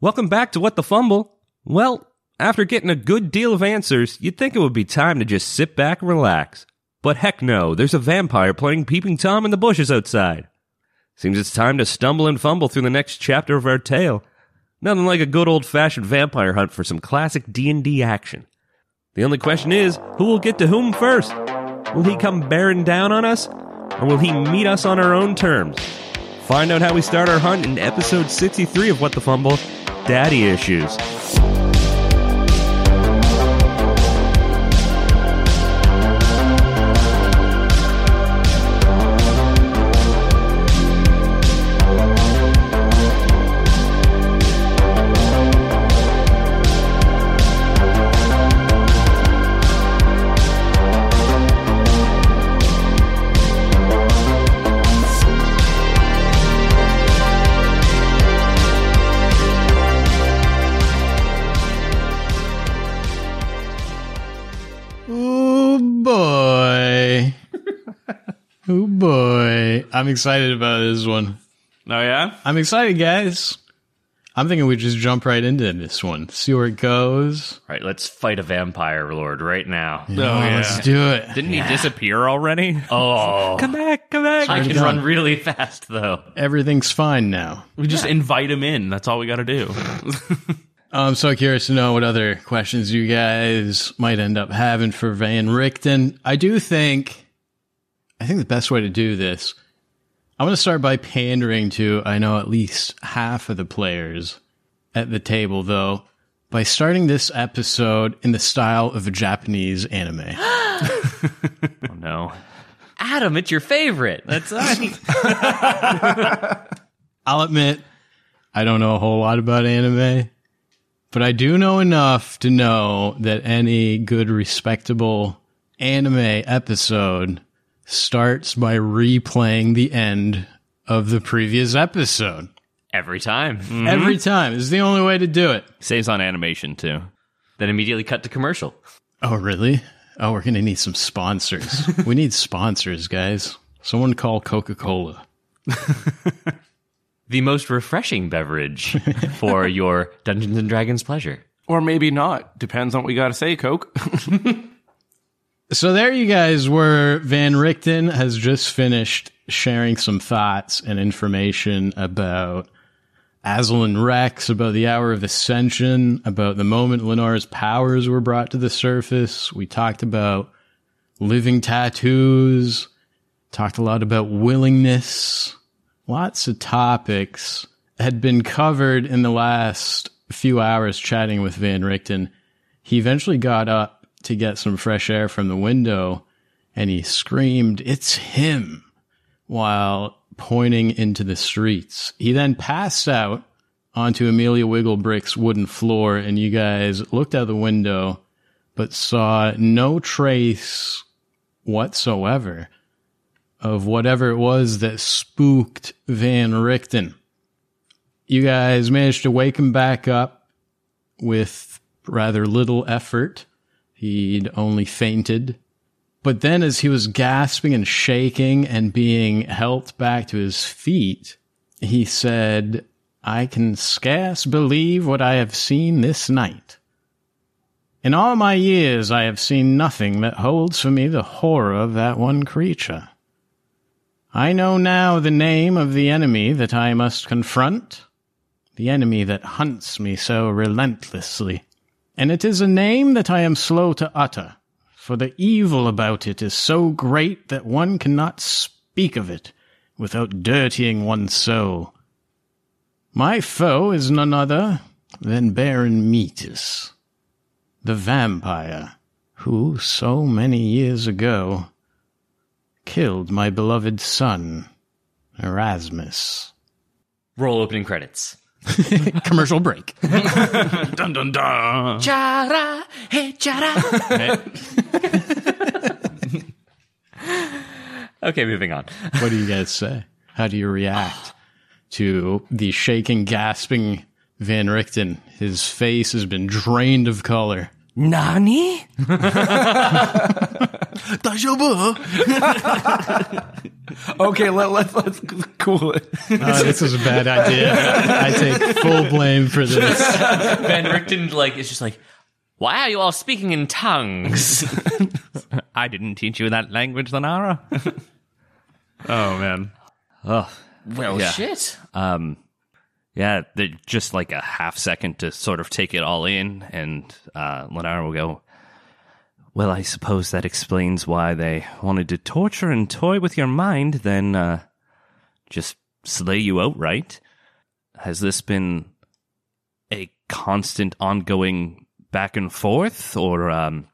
Welcome back to What the Fumble. Well, after getting a good deal of answers, you'd think it would be time to just sit back and relax. But heck no, there's a vampire playing Peeping Tom in the bushes outside. Seems it's time to stumble and fumble through the next chapter of our tale. Nothing like a good old-fashioned vampire hunt for some classic D&D action. The only question is, who will get to whom first? Will he come bearing down on us, or will he meet us on our own terms? Find out how we start our hunt in episode 63 of What the Fumble, Daddy Issues. Oh boy. I'm excited about this one. Oh yeah, I'm excited, guys. I'm thinking we just jump right into this one. See where it goes. Right, let's fight a vampire lord right now. Oh, Let's do it. Didn't he disappear already? Oh, come back, come back. I can done. run really fast though. Everything's fine now. we just invite him in. That's all we got to do. I'm so curious to know what other questions you guys might end up having for Van Richten. I do think, I think the best way to do this, I'm going to start by pandering to, I know, at least half of the players at the table, though, by starting this episode in the style of a Japanese anime. Oh no, Adam, it's your favorite. That's I'll admit, I don't know a whole lot about anime, but I do know enough to know that any good, respectable anime episode starts by replaying the end of the previous episode. every time. Mm-hmm. Every time. This is the only way to do it. Saves on animation too. Then immediately cut to commercial. Oh, really? Oh, we're going to need some sponsors. we need sponsors, guys. Someone call Coca Cola. The most refreshing beverage for your Dungeons and Dragons pleasure. or maybe not. Depends on what we got to say, Coke. So there you guys were. Van Richten has just finished sharing some thoughts and information about Aslan Rex, about the Hour of Ascension, about the moment Lenora's powers were brought to the surface. We talked about living tattoos, talked a lot about willingness. Lots of topics had been covered in the last few hours chatting with Van Richten. He eventually got up to get some fresh air from the window and he screamed, It's him! while pointing into the streets. He then passed out onto Amelia Wigglebrick's wooden floor and you guys looked out the window but saw no trace whatsoever of whatever it was that spooked Van Richten. You guys managed to wake him back up with rather little effort. He'd only fainted. But then, as he was gasping and shaking and being helped back to his feet, he said, I can scarce believe what I have seen this night. In all my years, I have seen nothing that holds for me the horror of that one creature. I know now the name of the enemy that I must confront, the enemy that hunts me so relentlessly. And it is a name that I am slow to utter, for the evil about it is so great that one cannot speak of it without dirtying one's soul. My foe is none other than Baron Metus, the vampire who, so many years ago, killed my beloved son, Erasmus. Roll opening credits. Commercial break. dun dun dun. Chara, hey chara. okay, moving on. what do you guys say? How do you react to the shaking, gasping Van Richten? His face has been drained of color. Nani? Okay, let, let's let's cool it. Oh, this is a bad idea. I take full blame for this. Van Richten like is just like, why are you all speaking in tongues? I didn't teach you that language, Lenara. Oh man. oh, well, Yeah. shit. um, yeah, they're just like a half second to sort of take it all in, and uh, Lenara will go. Well, I suppose that explains why they wanted to torture and toy with your mind, then uh, just slay you outright. Has this been a constant, ongoing back and forth, or um,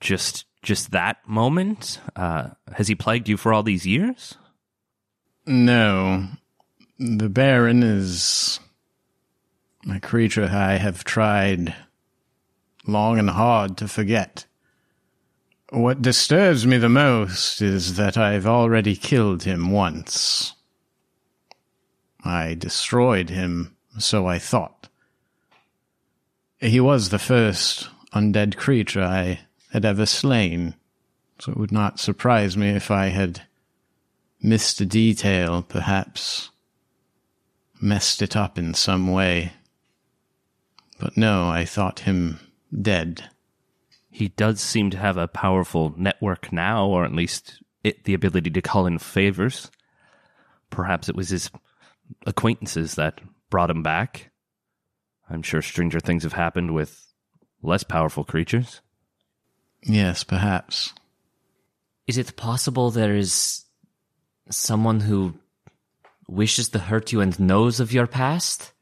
just just that moment? Uh, has he plagued you for all these years? No, the Baron is a creature I have tried long and hard to forget. What disturbs me the most is that I've already killed him once. I destroyed him, so I thought. He was the first undead creature I had ever slain, so it would not surprise me if I had missed a detail, perhaps messed it up in some way. But no, I thought him dead. He does seem to have a powerful network now, or at least it, the ability to call in favors. Perhaps it was his acquaintances that brought him back. I'm sure stranger things have happened with less powerful creatures. Yes, perhaps. Is it possible there is someone who wishes to hurt you and knows of your past?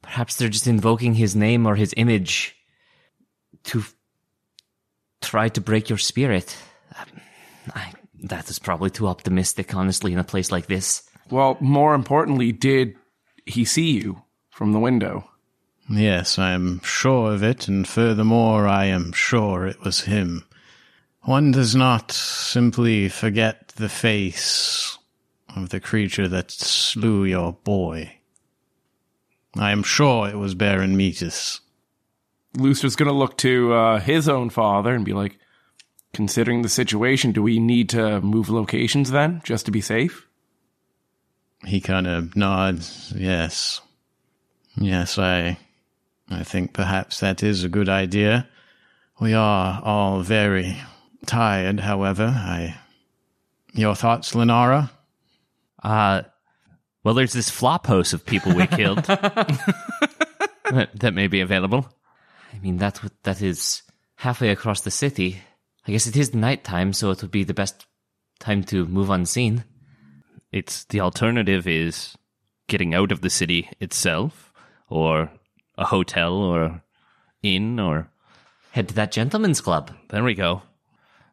Perhaps they're just invoking his name or his image to f- try to break your spirit. Um, I, that is probably too optimistic, honestly, in a place like this. Well, more importantly, did he see you from the window? Yes, I am sure of it, and furthermore, I am sure it was him. One does not simply forget the face of the creature that slew your boy. I am sure it was Baron Metus. Lucer's going to look to uh, his own father and be like, considering the situation, do we need to move locations then, just to be safe? He kind of nods. Yes. Yes, I I think perhaps that is a good idea. We are all very tired, however. I Your thoughts, Lenara? Uh, well, there's this flop house of people we killed that, that may be available. I mean, that would, that is halfway across the city. I guess it is nighttime, so it would be the best time to move unseen. It's the alternative is getting out of the city itself, or a hotel, or inn, or Head to that gentleman's club. There we go.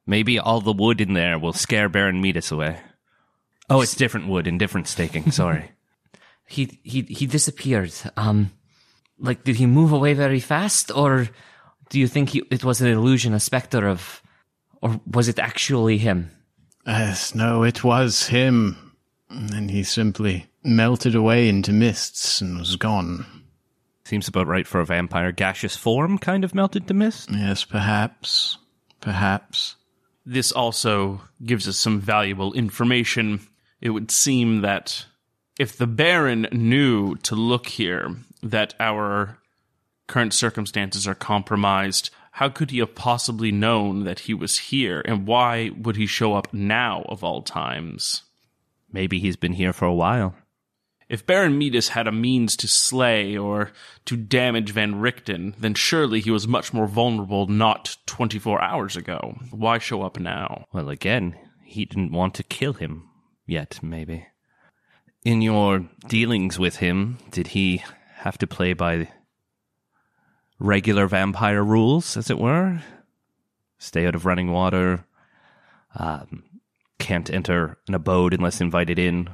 Maybe all the wood in there will scare Baron Metus away. Oh, it's different wood and different staking. Sorry. he he he disappeared. Um, like did he move away very fast, or do you think he, it was an illusion, a specter of, or was it actually him? Yes, no, it was him. And he simply melted away into mists and was gone. Seems about right for a vampire. Gaseous form kind of melted to mist. Yes, perhaps. Perhaps. This also gives us some valuable information. It would seem that if the Baron knew to look here that our current circumstances are compromised, how could he have possibly known that he was here? And why would he show up now of all times? Maybe he's been here for a while. If Baron Metus had a means to slay or to damage Van Richten, then surely he was much more vulnerable not 24 hours ago. Why show up now? Well, again, he didn't want to kill him yet, maybe. In your dealings with him, did he have to play by regular vampire rules, as it were? Stay out of running water, um, can't enter an abode unless invited in.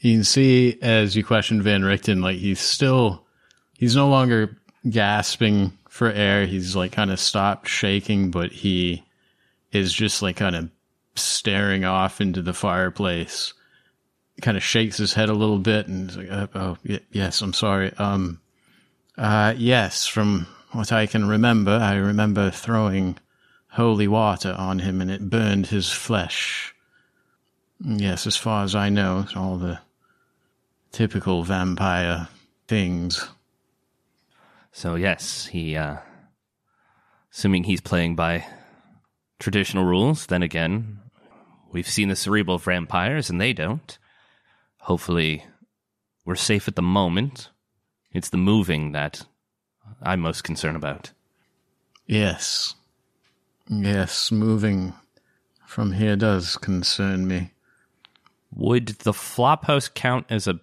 You can see as you question Van Richten, like he's still, he's no longer gasping for air. He's like kind of stopped shaking, but he is just like kind of staring off into the fireplace. Kind of shakes his head a little bit and like, "Oh, y- yes, I'm sorry. Um, uh, yes, from what I can remember, I remember throwing holy water on him and it burned his flesh. Yes, as far as I know, all the typical vampire things. So yes, he uh assuming he's playing by traditional rules, then again, we've seen the cerebral vampires and they don't. Hopefully we're safe at the moment. It's the moving that I'm most concerned about. Yes. Yes, moving from here does concern me. Would the flophouse count as a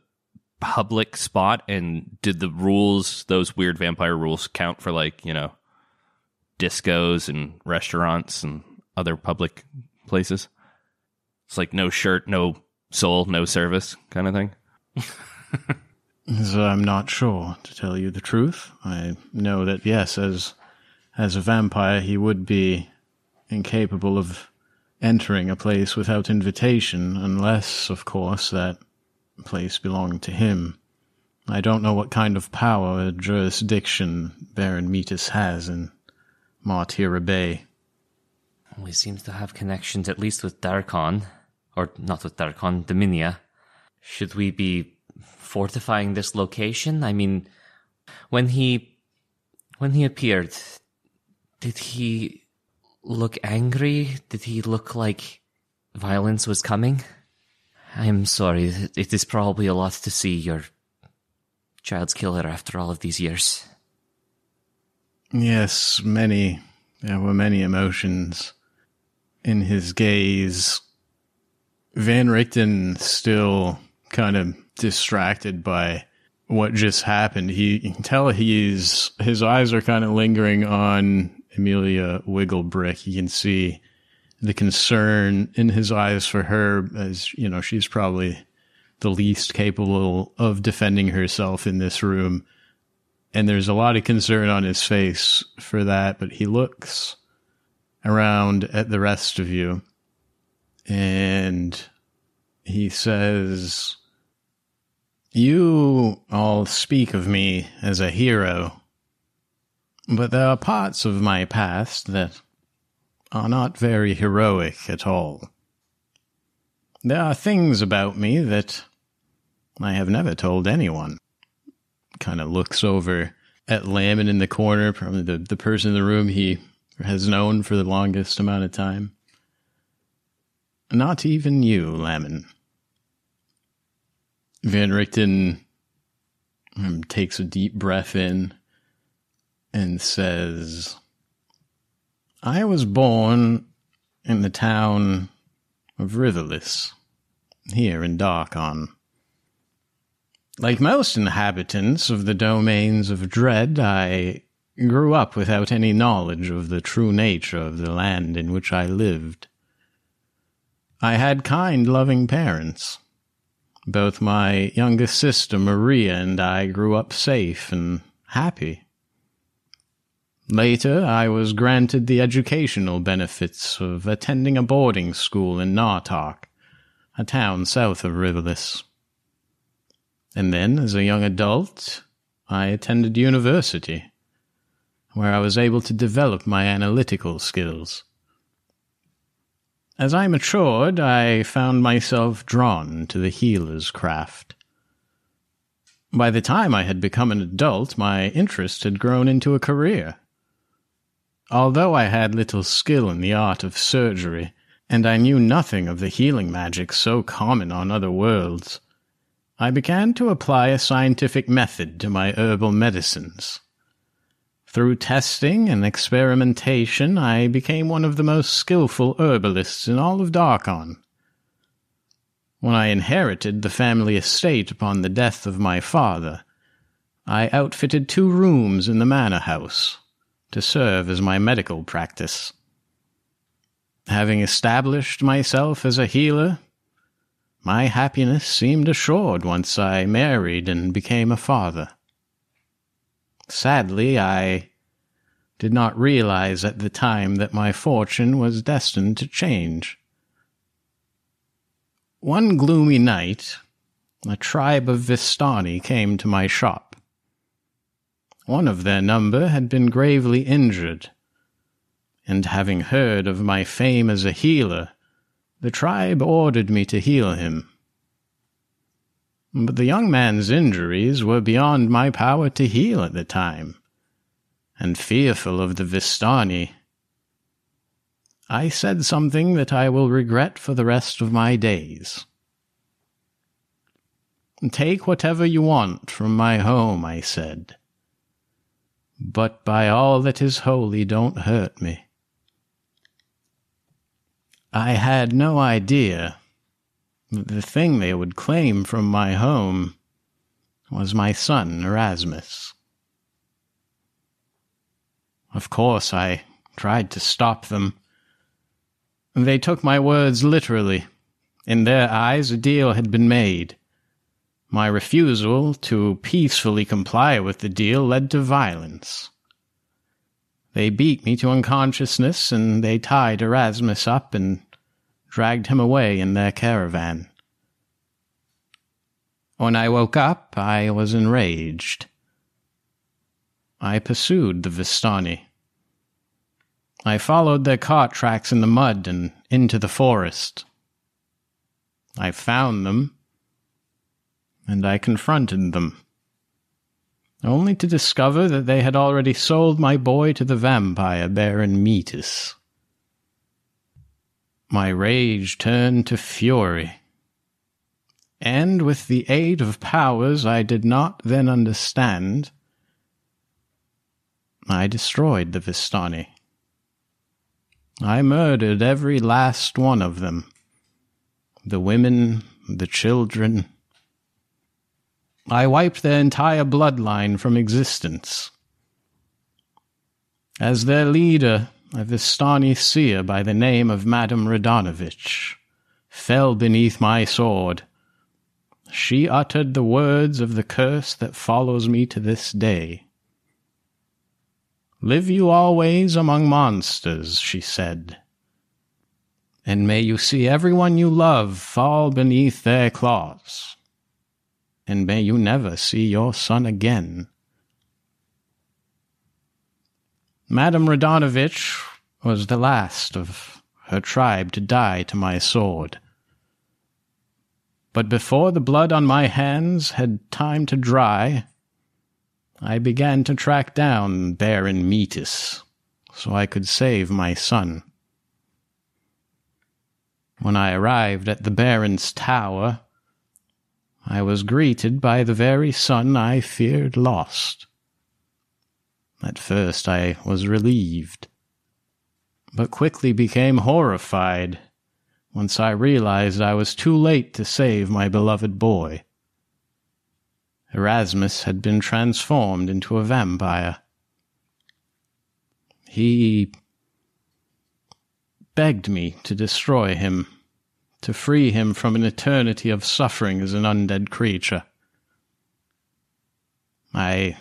public spot and did the rules those weird vampire rules count for like, you know, discos and restaurants and other public places? It's like no shirt, no soul, no service kind of thing. So I'm not sure, to tell you the truth. I know that yes, as as a vampire, he would be incapable of entering a place without invitation, unless, of course, that place belonged to him. I don't know what kind of power or jurisdiction Baron Metus has in Martira Bay. He seems to have connections at least with Darkon. Or not with Darkon, Dominia. Should we be fortifying this location? I mean, when he when he appeared, did he look angry? Did he look like violence was coming? I'm sorry. It is probably a lot to see your child's killer after all of these years. Yes, many. There were many emotions in his gaze. Van Richten still kind of distracted by what just happened. He you can tell he's his eyes are kind of lingering on Amelia Wigglebrick. You can see the concern in his eyes for her as you know she's probably the least capable of defending herself in this room. And there's a lot of concern on his face for that, but he looks around at the rest of you and he says, You all speak of me as a hero, but there are parts of my past that are not very heroic at all. There are things about me that I have never told anyone. Kind of looks over at Lamon in the corner, probably the, the person in the room he has known for the longest amount of time. Not even you, Lamon. Van Richten um, takes a deep breath in and says, I was born in the town of Rivalis, here in Darkon. Like most inhabitants of the domains of Dread, I grew up without any knowledge of the true nature of the land in which I lived. I had kind, loving parents. Both my youngest sister, Maria, and I grew up safe and happy. Later, I was granted the educational benefits of attending a boarding school in Nartok, a town south of Rivalis. And then, as a young adult, I attended university, where I was able to develop my analytical skills. As I matured, I found myself drawn to the healer's craft. By the time I had become an adult, my interest had grown into a career. Although I had little skill in the art of surgery, and I knew nothing of the healing magic so common on other worlds, I began to apply a scientific method to my herbal medicines. Through testing and experimentation, I became one of the most skillful herbalists in all of Darkon. When I inherited the family estate upon the death of my father, I outfitted two rooms in the manor house to serve as my medical practice. Having established myself as a healer, my happiness seemed assured once I married and became a father. Sadly, I did not realize at the time that my fortune was destined to change. One gloomy night, a tribe of Vistani came to my shop. One of their number had been gravely injured, and having heard of my fame as a healer, The tribe ordered me to heal him. But the young man's injuries were beyond my power to heal at the time, and fearful of the Vistani, I said something that I will regret for the rest of my days. Take whatever you want from my home, I said. But by all that is holy, don't hurt me. I had no idea the thing they would claim from my home was my son, Erasmus. Of course, I tried to stop them. They took my words literally. In their eyes, a deal had been made. My refusal to peacefully comply with the deal led to violence. They beat me to unconsciousness, and they tied Erasmus up and dragged him away in their caravan. When I woke up, I was enraged. I pursued the Vistani. I followed their cart tracks in the mud and into the forest. I found them, and I confronted them, only to discover that they had already sold my boy to the vampire Baron Metus. My rage turned to fury, and with the aid of powers I did not then understand, I destroyed the Vistani. I murdered every last one of them. The women, the children. I wiped their entire bloodline from existence. As their leader, a Vistani seer by the name of Madame Radanavich, fell beneath my sword. She uttered the words of the curse that follows me to this day. Live you always among monsters, she said, and may you see everyone you love fall beneath their claws, and may you never see your son again. Madame Radanavich was the last of her tribe to die to my sword. But before the blood on my hands had time to dry, I began to track down Baron Metus so I could save my son. When I arrived at the Baron's tower, I was greeted by the very son I feared lost. At first I was relieved, but quickly became horrified once I realized I was too late to save my beloved boy. Erasmus had been transformed into a vampire. He begged me to destroy him, to free him from an eternity of suffering as an undead creature. I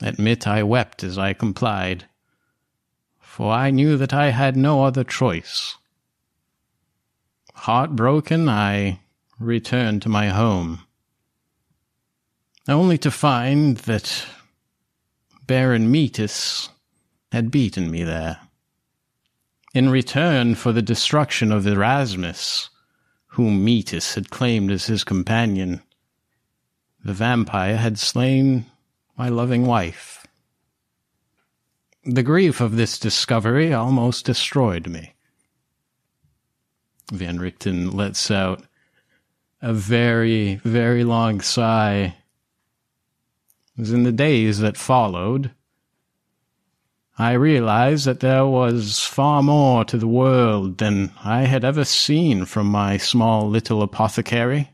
admit I wept as I complied, for I knew that I had no other choice. Heartbroken, I returned to my home only to find that Baron Metus had beaten me there. In return for the destruction of Erasmus, whom Metus had claimed as his companion, the vampire had slain my loving wife. The grief of this discovery almost destroyed me. Van Richten lets out a very, very long sigh as in the days that followed, I realized that there was far more to the world than I had ever seen from my small little apothecary.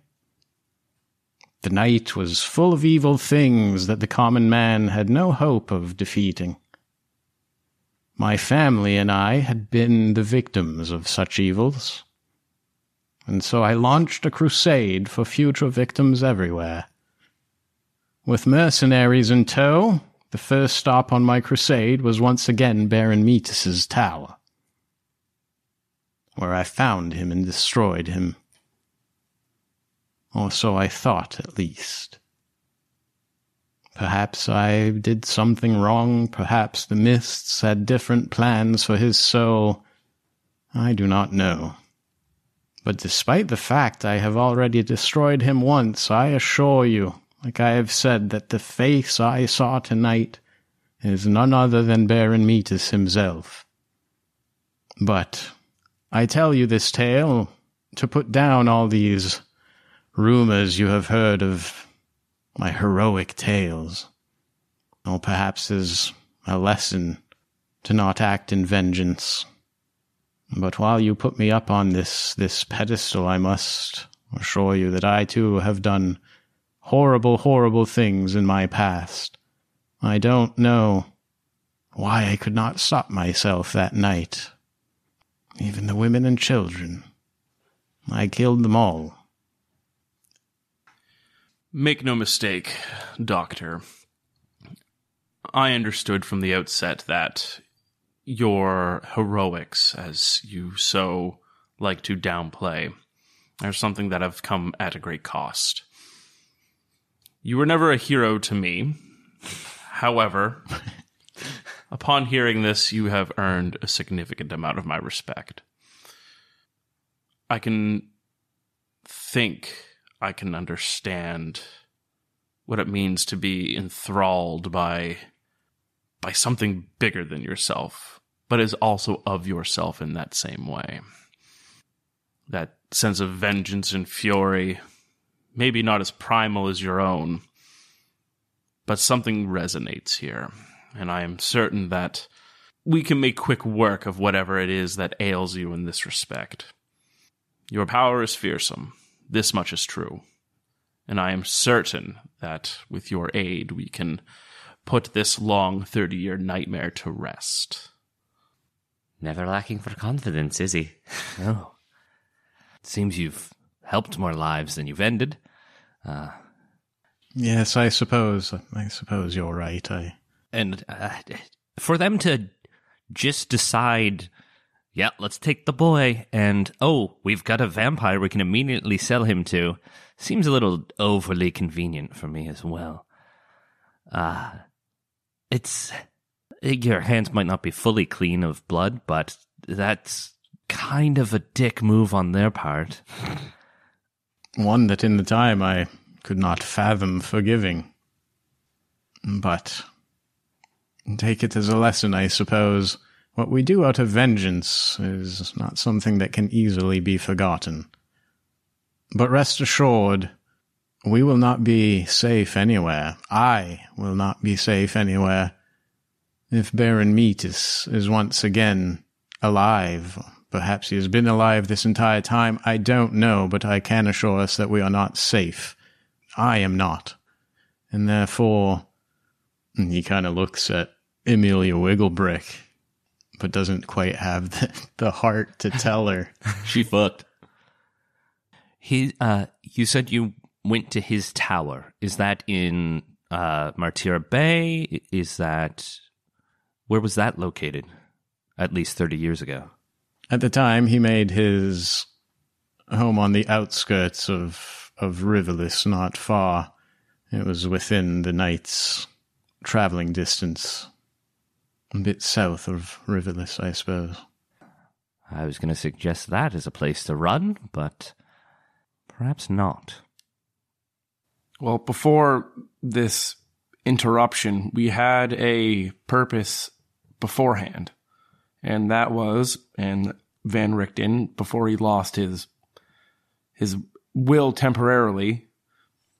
The night was full of evil things that the common man had no hope of defeating. My family and I had been the victims of such evils, and so I launched a crusade for future victims everywhere. With mercenaries in tow, the first stop on my crusade was once again Baron Metus's tower, where I found him and destroyed him. Or so I thought, at least. Perhaps I did something wrong, perhaps the mists had different plans for his soul. I do not know. But despite the fact I have already destroyed him once, I assure you, like I have said, that the face I saw tonight is none other than Baron Metus himself. But I tell you this tale to put down all these rumors you have heard of my heroic tales, or perhaps as a lesson to not act in vengeance. But while you put me up on this this pedestal, I must assure you that I too have done horrible, horrible things in my past. I don't know why I could not stop myself that night. Even the women and children. I killed them all. Make no mistake, Doctor. I understood from the outset that your heroics, as you so like to downplay, are something that have come at a great cost. You were never a hero to me. However, upon hearing this, you have earned a significant amount of my respect. I can think, I can understand what it means to be enthralled by by something bigger than yourself, but is also of yourself in that same way. That sense of vengeance and fury, maybe not as primal as your own, but something resonates here. And I am certain that we can make quick work of whatever it is that ails you in this respect. Your power is fearsome. This much is true. And I am certain that with your aid we can put this long 30 year nightmare to rest. Never lacking for confidence, is he? Oh. It seems you've helped more lives than you've ended. Yes, I suppose. I suppose you're right. I And uh, for them to just decide, yeah, let's take the boy, and oh, we've got a vampire we can immediately sell him to, seems a little overly convenient for me as well. Uh, it's. Your hands might not be fully clean of blood, but that's kind of a dick move on their part. one that in the time I could not fathom forgiving. But take it as a lesson, I suppose. What we do out of vengeance is not something that can easily be forgotten. But rest assured, we will not be safe anywhere. I will not be safe anywhere. If Baron Metus is once again alive, perhaps he has been alive this entire time, I don't know, but I can assure us that we are not safe. I am not. And therefore, he kind of looks at Amelia Wigglebrick, but doesn't quite have the, the heart to tell her. She fucked. He, uh, you said you went to his tower. Is that in uh, Martira Bay? Is that where was that located? At least thirty years ago. At the time, he made his home on the outskirts of of Rivalis, not far. It was within the knight's traveling distance, a bit south of Rivalis, I suppose. I was going to suggest that as a place to run, but perhaps not. Well, before this interruption, we had a purpose beforehand, and that was, and Van Richten, before he lost his his will temporarily,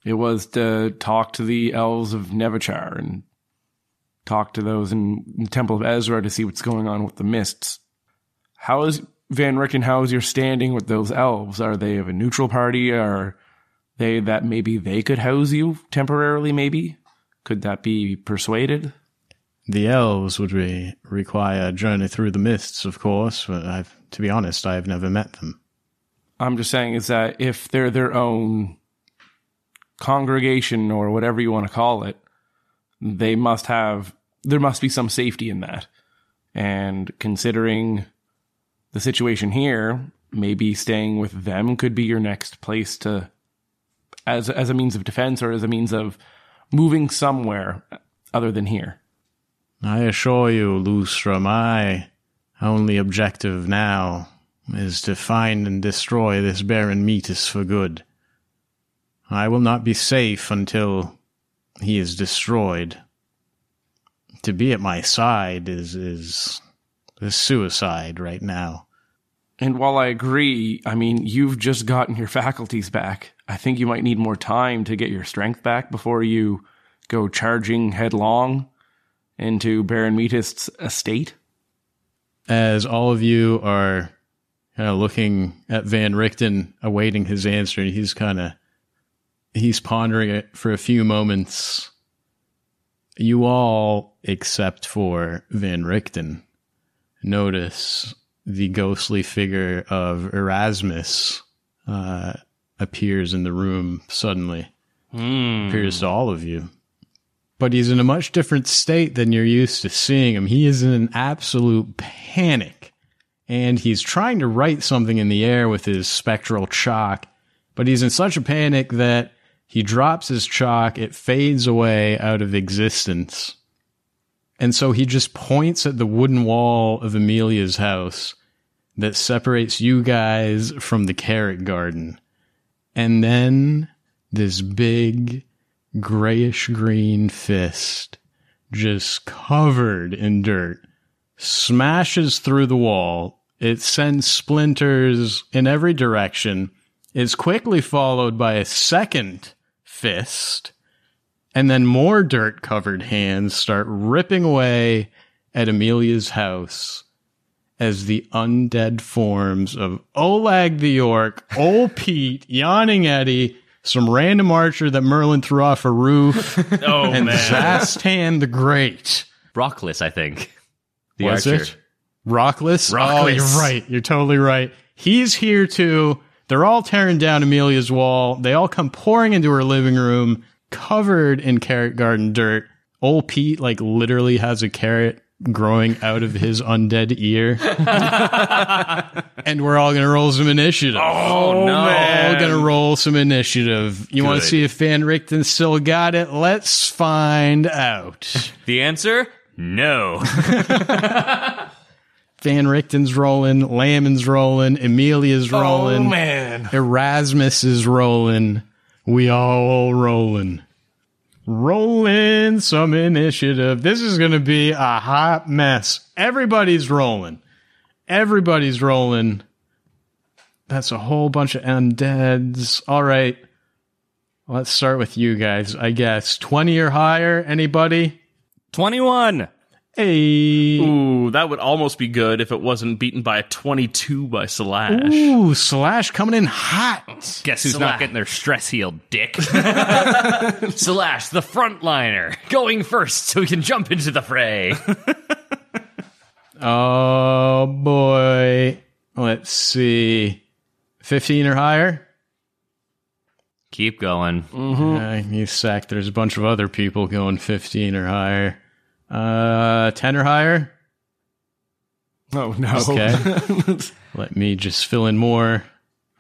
it was to talk to the elves of Nevichar and talk to those in the Temple of Ezra to see what's going on with the mists. How is Van Richten? How is your standing with those elves? Are they of a neutral party? Are they that maybe they could house you temporarily? Maybe could that be persuaded? The elves would re- require a journey through the mists, of course, but I've, to be honest, I've never met them. I'm just saying is that if they're their own congregation or whatever you want to call it, they must have there must be some safety in that. And considering the situation here, maybe staying with them could be your next place to as as a means of defense or as a means of moving somewhere other than here. I assure you, Lustra, my only objective now is to find and destroy this Baron Metus for good. I will not be safe until he is destroyed. To be at my side is is, is suicide right now. And while I agree, I mean, you've just gotten your faculties back. I think you might need more time to get your strength back before you go charging headlong into Baron Metus's estate. As all of you are kind of looking at Van Richten, awaiting his answer, and he's kind of he's pondering it for a few moments. You all, except for Van Richten, notice the ghostly figure of Erasmus uh, appears in the room suddenly. Appears to all of you. But he's in a much different state than you're used to seeing him. He is in an absolute panic. And he's trying to write something in the air with his spectral chalk. But he's in such a panic that he drops his chalk, it fades away out of existence. And so he just points at the wooden wall of Amelia's house that separates you guys from the carrot garden. And then this big grayish green fist, just covered in dirt, smashes through the wall. It sends splinters in every direction. It's quickly followed by a second fist. And then more dirt covered hands start ripping away at Amelia's house as the undead forms of Olag the Orc, Old Pete, Yawning Eddie, some random archer that Merlin threw off a roof, Oh and man. Zastan the Great. Rockless, I think. The Was archer. it? Rockless? Oh, Rockless. you're right. You're totally right. He's here too. They're all tearing down Amelia's wall. They all come pouring into her living room, covered in carrot garden dirt. Old Pete, like, literally has a carrot growing out of his undead ear. and we're all going to roll some initiative. Oh, no. We're all going to roll some initiative. You want to see if Van Richten still got it? Let's find out. The answer? No. Van Richten's rolling, Lamon's rolling, Amelia's oh, rolling, Oh, man. Erasmus is rolling. We all rolling. Rolling some initiative. This is going to be a hot mess. Everybody's rolling. Everybody's rolling. That's a whole bunch of undeads. All right. Let's start with you guys, I guess. 20 or higher? Anybody? 21. Hey. Ooh, that would almost be good if it wasn't beaten by a 22 by Slash. Ooh, Slash coming in hot. Guess who's Slash. not getting their stress healed, dick? Slash, the frontliner, going first so we can jump into the fray. Oh boy. Let's see. 15 or higher? Keep going. Uh, you sack. There's a bunch of other people going 15 or higher. Uh, 10 or higher? Oh, no. Okay. Let me just fill in more.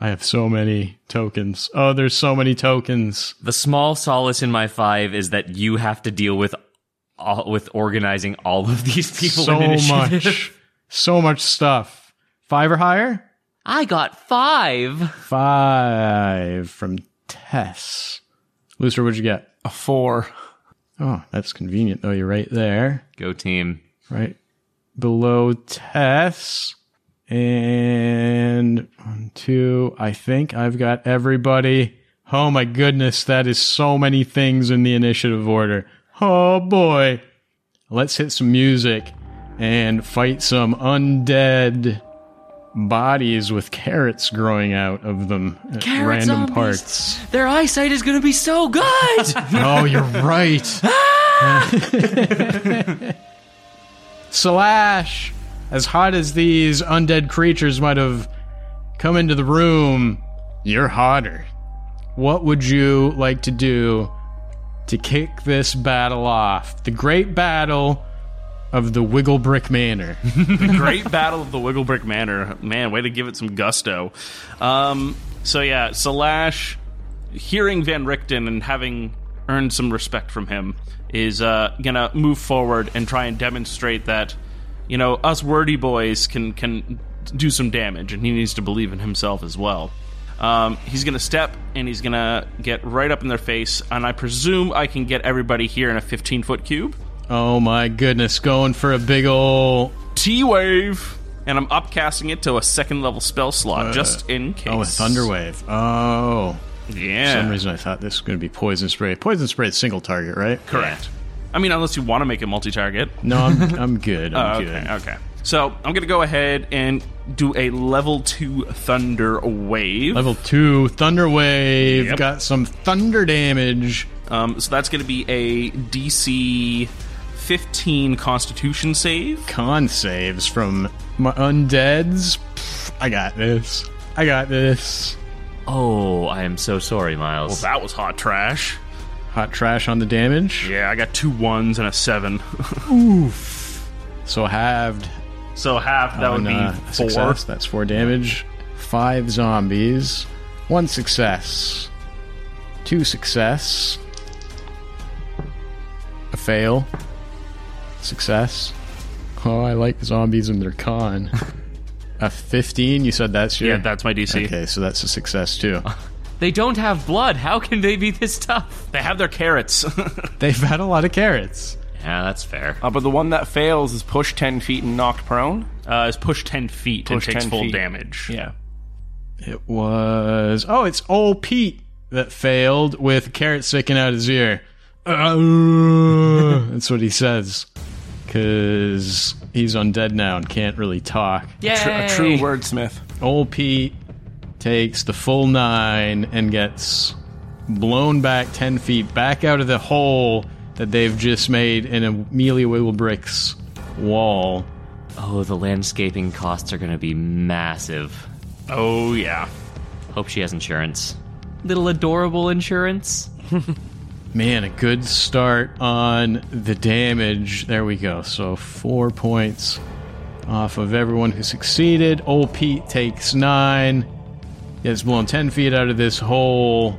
I have so many tokens. Oh, there's so many tokens. The small solace in my five is that you have to deal with all, with organizing all of these people So in initiative. much. So much stuff. Five or higher? I got five. Five from Tess. Looser, what'd you get? A four. Oh, that's convenient though. You're right there. Go team. right below Tess. And one, two, I think I've got everybody. Oh my goodness, that is so many things in the initiative order. Oh boy. Let's hit some music and fight some undead bodies with carrots growing out of them at Carrot random zombies. parts. Their eyesight is going to be so good. Oh, you're right. Ah! Slash, as hot as these undead creatures might have come into the room, you're hotter. What would you like to do to kick this battle off? The great battle of the Wiggle Brick Manor. the Great Battle of the Wiggle Brick Manor. Man, way to give it some gusto. Um, so yeah, Salash, hearing Van Richten and having earned some respect from him, is uh, gonna move forward and try and demonstrate that, you know, us wordy boys can can do some damage, and he needs to believe in himself as well. Um, he's going to step and he's going to get right up in their face, and I presume I can get everybody here in a 15 foot cube. Oh my goodness, going for a big ol' T wave, and I'm upcasting it to a second level spell slot just in case. oh a thunder wave. Oh, for Yeah, some reason I thought this was going to be poison spray. Poison spray is single target, right? correct. I mean, unless you want to make it multi-target. No, I'm I'm good. I'm Oh, good. okay, okay. So I'm going to go ahead and do a level two thunder wave. Level two thunder wave Yep. got some thunder damage. Um, so that's going to be a DC 15 Constitution save. Con saves from my undeads. Pff, I got this. I got this. Oh, I am so sorry, Miles. Well, that was hot trash. Hot trash on the damage. Yeah, I got two ones and a seven. Oof. So halved so half that would be uh, four. success. That's four damage. Five zombies. One success. Two success. A fail. Success. Oh, I like zombies and their con. a 15, you said that's your. Yeah, that's my DC. Okay, so that's a success too. They don't have blood. How can they be this tough? They have their carrots. They've had a lot of carrots. Yeah, that's fair. Uh, but the one that fails is pushed 10 feet and knocked prone. uh, is pushed 10 feet Push and takes full feet. damage. Yeah. It was. Oh, it's old Pete that failed with a carrot sticking out his ear. Uh, that's what he says. Because he's undead now and can't really talk. Yay! Tr- a true wordsmith. Old Pete takes the full nine and gets blown back 10 feet back out of the hole that they've just made in Amelia Wigglebrick's wall. Oh, the landscaping costs are going to be massive. Oh, yeah. Hope she has insurance. Little adorable insurance. Man, a good start on the damage. There we go. So four points off of everyone who succeeded. Old Pete takes nine. Gets blown 10 feet out of this hole.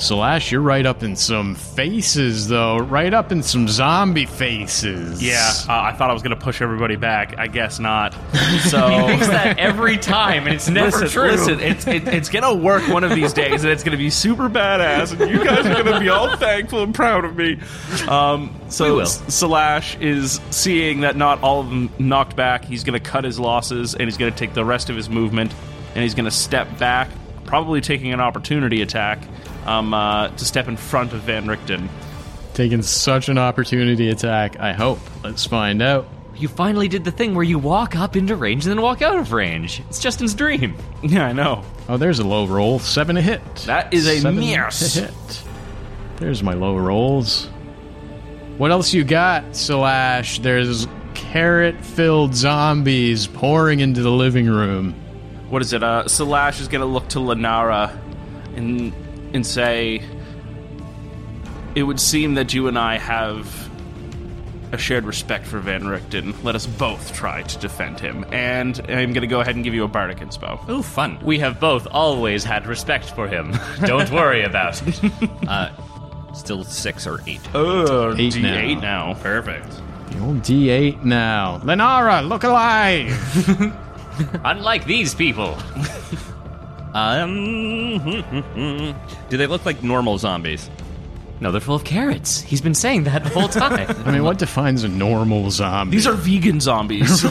Slash, you're right up in some faces, though. Right up in some zombie faces. Yeah, uh, I thought I was going to push everybody back. I guess not. So. he Thinks that every time, and it's never Listen, true. listen, it's it, it's gonna work one of these days, and it's gonna be super badass, and you guys are gonna be all thankful and proud of me. Um, so We will. Slash is seeing that not all of them knocked back. He's gonna cut his losses, and he's gonna take the rest of his movement, and he's gonna step back, probably taking an opportunity attack um, uh, to step in front of Van Richten. Taking such an opportunity attack, I hope. Let's find out. You finally did the thing where you walk up into range and then walk out of range. It's Justin's dream. Yeah, I know. Oh, there's a low roll. Seven to hit. That is a Seven miss. hit. There's my low rolls. What else you got, Slash? There's carrot-filled zombies pouring into the living room. what is it? Uh, Slash is going to look to Lenara and and say, "It would seem that you and I have a shared respect for Van Richten. Let us both try to defend him." And I'm going to go ahead and give you a bardic inspo. Ooh, fun. We have both always had respect for him. Don't worry about it. Uh, still six or eight. Oh, Eight D8 now. now. Perfect. The old D8 now. Lenara, look alive! Unlike these people. Um, do they look like normal zombies? No, they're full of carrots. He's been saying that the whole time. I mean, what defines a normal zombie? These are vegan zombies.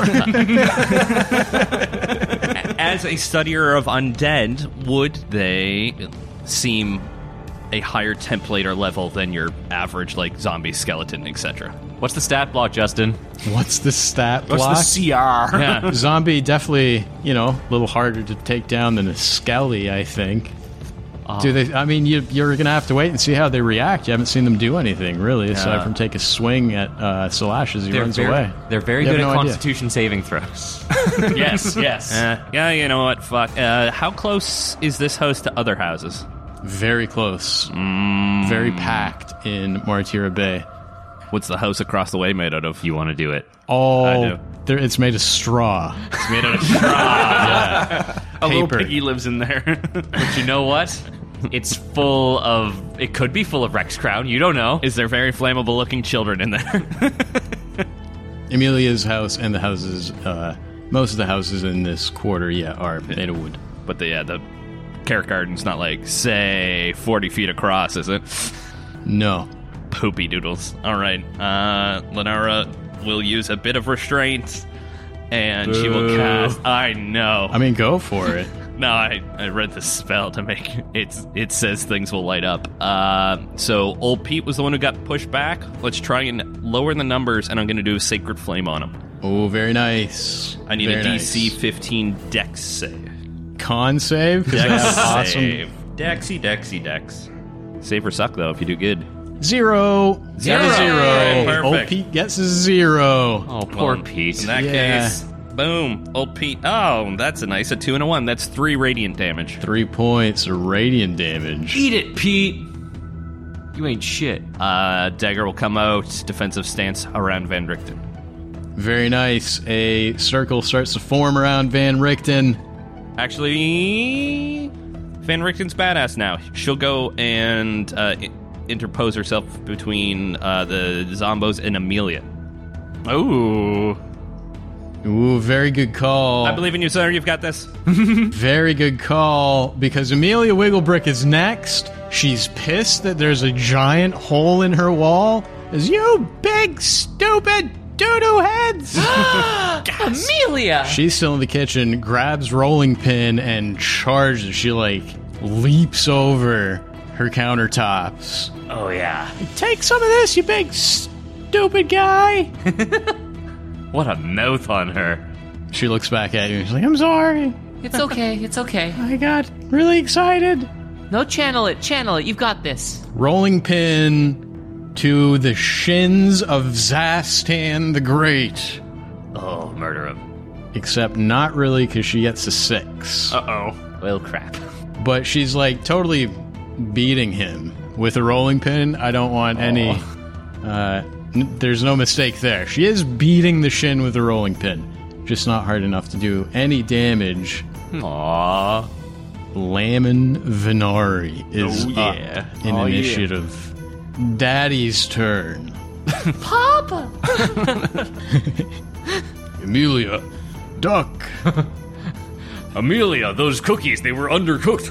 As a studier of undead, would they seem a higher template or level than your average like zombie skeleton, etc.? What's the stat block, Justin? What's the stat block? What's block? the CR? Yeah. Zombie definitely, you know, a little harder to take down than a skelly, I think. Do they? I mean, you, you're gonna have to wait and see how they react. You haven't seen them do anything really, aside from take a swing at uh, Slash as he They're runs very, away. They're very You have good no at idea. Constitution saving throws. yes, yes. Uh, yeah, you know what? Fuck. Uh, how close is this house to other houses? Very close, Mm. very packed in Martira Bay. What's the house across the way made out of? you want to do it? All I do. there, it's made of straw. It's made out of straw. A little Paper. piggy lives in there. But you know what? It's full of. It could be full of Rex Crown. You don't know. Is there very flammable looking children in there? Emilia's house and the houses uh, Most of the houses in this quarter, yeah, are made of wood. But the yeah, the carrot garden's not like say forty feet across, is it? No. Poopy doodles. All right, uh, Lenara will use a bit of restraint, and she will cast. I know. I mean, go for it. No, I, I read the spell to make it. it says things will light up. Uh, so old Pete was the one who got pushed back. Let's try and lower the numbers, and I'm going to do a sacred flame on him. Oh, very nice. I need Very a DC nice. 15 Dex save. con save. Dex have awesome save. Dexy, Dexy, Dex. Save or suck though if you do good. Zero. Zero. Got a zero. Old. Pete gets a zero. Oh, poor Well, Pete. In that Yeah. case, boom, old Pete. Oh, that's a nice. A two and a one. That's three radiant damage. Three points of radiant damage. Eat it, Pete. You ain't shit. Uh, dagger will come out. Defensive stance around Van Richten. Very nice. A circle starts to form around Van Richten. Actually, Van Richten's badass now. She'll go and uh, i- interpose herself between uh, the Zombos and Amelia. Ooh. Ooh, very good call. I believe in you, sir. You've got this. Very good call because Amelia Wigglebrick is next. She's pissed that there's a giant hole in her wall. As you big stupid doo-doo heads. Amelia! She's still in the kitchen, grabs rolling pin and charges. She like leaps over her countertops. Oh, yeah. Take some of this, you big stupid guy. What a mouth on her. she looks back at you. And she's like, "I'm sorry. It's okay. It's okay. I got really excited." No, channel it. Channel it. You've got this. rolling pin to the shins of Zastan the Great. Oh, murder him. Except not really because she gets a six. Uh oh. Well, crap. But she's like totally beating him with a rolling pin. I don't want any. Uh, n- there's no mistake there. She is beating the shin with a rolling pin. Just not hard enough to do any damage. Aww. Lamin Venari is Oh, yeah. up in Oh, yeah. initiative. Daddy's turn. Papa. Emilia, duck. Amelia, those cookies, they were undercooked.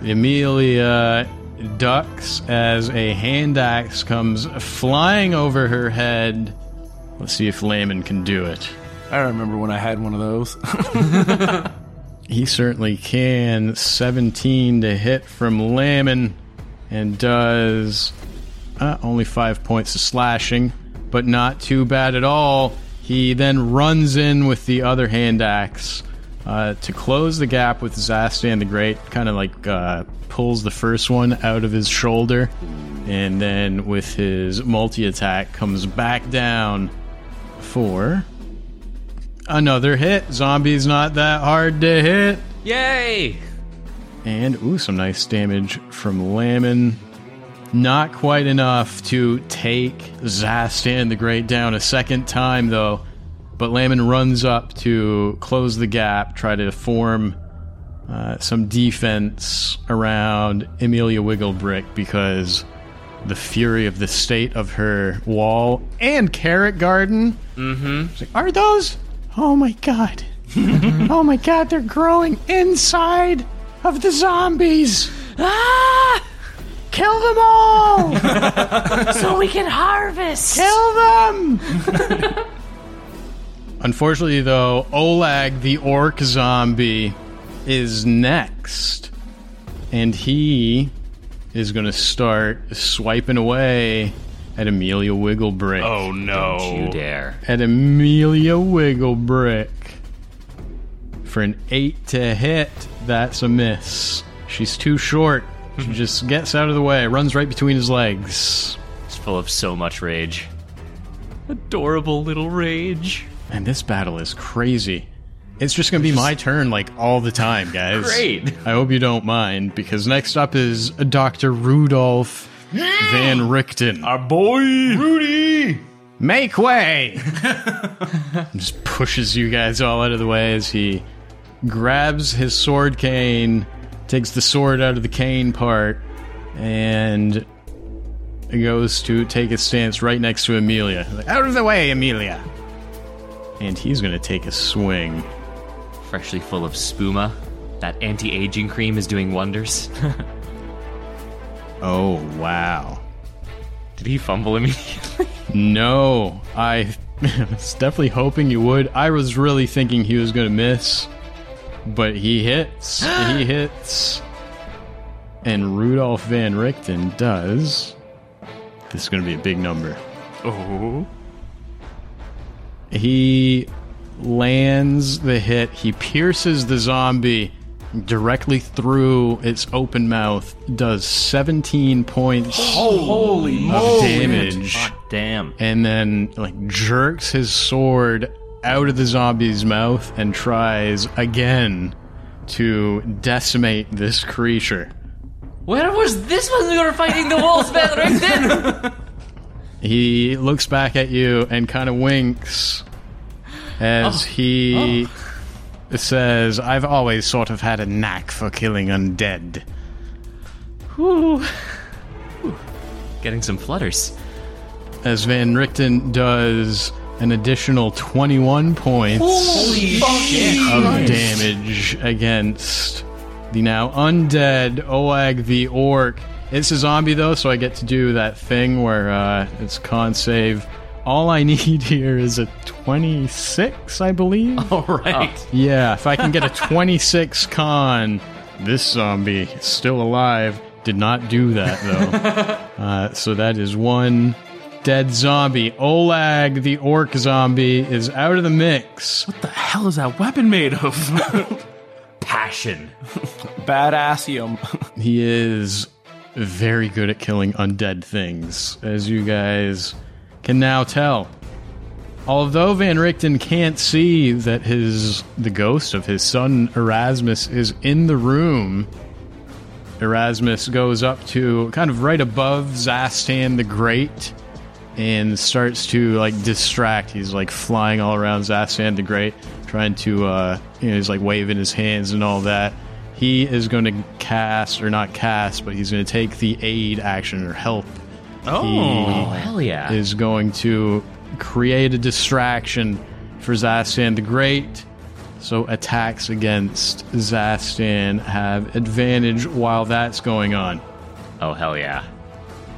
Amelia ducks as a hand axe comes flying over her head. Let's see if Layman can do it. I remember when I had one of those. He certainly can. 17 to hit from Layman and does uh, only five points of slashing, but not too bad at all. He then runs in with the other hand axe uh, to close the gap with Zastan the Great, kind of like uh, pulls the first one out of his shoulder, and then with his multi attack comes back down for another hit. Zombie's not that hard to hit. Yay! And ooh, some nice damage from Layman. Not quite enough to take Zastan the Great down a second time, though. But Layman runs up to close the gap, try to form uh, some defense around Emilia Wigglebrick because the fury of the state of her wall and carrot garden. Mm-hmm. Are those? Oh my god. oh my god, they're growing inside of the zombies. Ah! Kill them all! So we can harvest. Kill them! Unfortunately, though, Olag, the orc zombie, is next. And he is going to start swiping away at Amelia Wigglebrick. Oh no. You dare. At Amelia Wigglebrick. For an 8 to hit, that's a miss. She's too short. She just gets out of the way, runs right between his legs. It's full of so much rage. Adorable little rage. And this battle is crazy. It's just going to be my turn, like, all the time, guys. Great. I hope you don't mind, because next up is Dr. Rudolph Van Richten. Our boy Rudy. Make way! just pushes you guys all out of the way as he grabs his sword cane, takes the sword out of the cane part, and goes to take a stance right next to Amelia. Like, out of the way, Amelia! and he's going to take a swing. Freshly full of spuma. That anti aging cream is doing wonders. Oh, wow. Did he fumble immediately? No, I was definitely hoping you would. I was really thinking he was going to miss, but he hits. he hits. And Rudolph Van Richten does. This is going to be a big number. Oh. He lands the hit. He pierces the zombie directly through its open mouth. Does 17 points Holy of moly! damage. Damn. and then like jerks his sword out of the zombie's mouth and tries again to decimate this creature. Where was this when we were fighting the wolves, Van Richten? He looks back at you and kind of winks as oh. he oh. says, I've always sort of had a knack for killing undead. Getting some flutters. As Van Richten does an additional 21 points of damage against the now undead Olag the Orc. It's a zombie though, so I get to do that thing where uh, it's con save. All I need here is a 26, I believe. All right. Yeah, if I can get a 26 con, this zombie is still alive. Did not do that though. uh, so that is one dead zombie. Olag, the orc zombie, is out of the mix. What the hell is that weapon made of? Passion. Badassium. He is very good at killing undead things, as you guys can now tell. Although Van Richten can't see that his the ghost of his son Erasmus is in the room, Erasmus goes up to kind of right above Zastan the Great and starts to like distract. He's like flying all around Zastan the Great, trying to uh you know, he's like waving his hands and all that. He is going to cast or not cast, but he's going to take the aid action or help. Oh, He hell yeah. is going to create a distraction for Zastan the Great. So attacks against Zastan have advantage while that's going on. oh, hell yeah.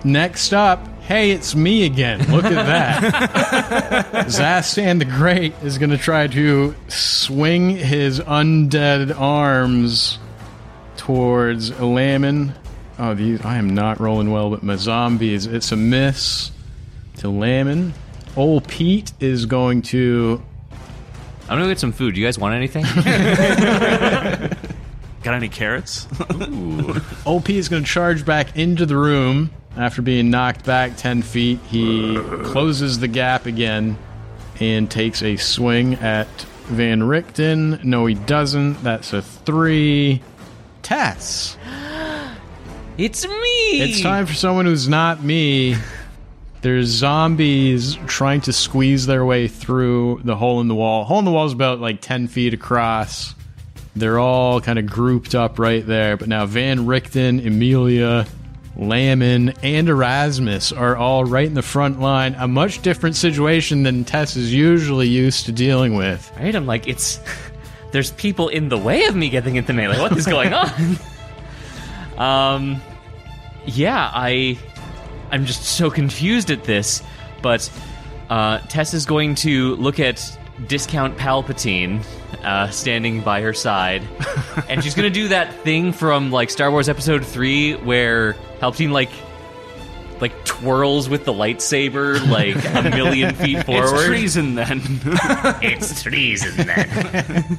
Next up, hey, it's me again. Look at that. Zastan the Great is going to try to swing his undead arms towards Lamin. Oh, these I am not rolling well with my zombies. It's a miss to Lamin. Old Pete is going to I'm gonna get some food. You guys want anything? Got any carrots? OP is going to charge back into the room after being knocked back 10 feet. He closes the gap again and takes a swing at Van Richten. No, he doesn't. That's a three. Tess. it's me. It's time for someone who's not me. There's zombies trying to squeeze their way through the hole in the wall. Hole in the wall is about like 10 feet across. They're all kind of grouped up right there. But now Van Richten, Emilia, Lamin, and Erasmus are all right in the front line. A much different situation than Tess is usually used to dealing with. Right? I'm like, it's. There's people in the way of me getting into melee. What is going on? um, yeah, I, I'm just so confused at this. But uh, Tess is going to look at discount Palpatine uh, standing by her side, and she's going to do that thing from like Star Wars Episode Three where Palpatine like. Like twirls with the lightsaber like a million feet forward. It's treason then. it's treason then.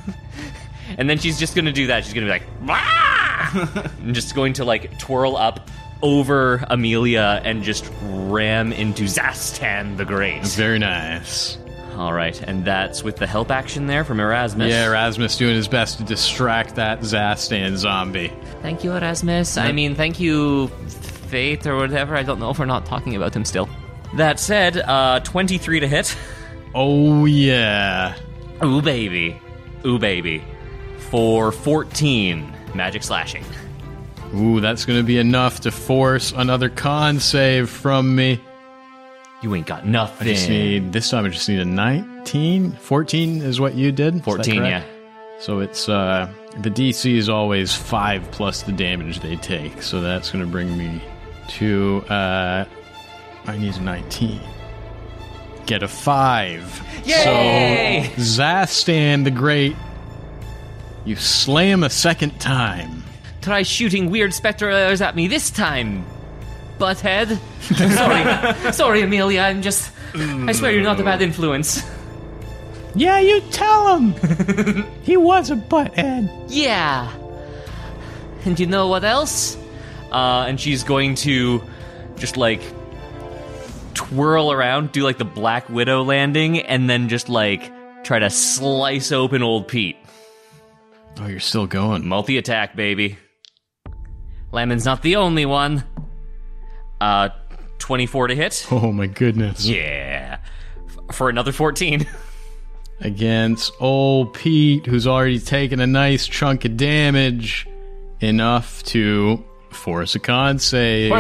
and then she's just gonna do that. She's gonna be like, "Wah!" and just going to like twirl up over Amelia and just ram into Zastan the Great. Very nice. All right, and that's with the help action there from Erasmus. Yeah, Erasmus doing his best to distract that Zastan zombie. Thank you, Erasmus. I mean, thank you, Fate or whatever. I don't know if we're not talking about him still. That said, uh, 23 to hit. Oh, yeah. Ooh, baby. Ooh, baby. For 14 magic slashing. Ooh, that's going to be enough to force another con save from me. You ain't got I nothing. just need this time. I just need a 19. 14 is what you did. 14, yeah. So it's uh the DC is always five plus the damage they take. So that's going to bring me to uh I need a 19. Get a five. Yay! So Zastan the Great, you slay him a second time. Try shooting weird specters at me this time, butthead. sorry, sorry, Amelia. I'm just. I swear you're not a bad influence. Yeah, you tell him. he was a butthead. Yeah. And you know what else? Uh, and she's going to just like twirl around, do like the Black Widow landing, and then just like try to slice open old Pete. Oh, you're still going. Multi attack, baby. Lemon's not the only one. Uh, 24 to hit. Oh my goodness. Yeah. F- For another 14. against old Pete, who's already taken a nice chunk of damage, enough to force a con save.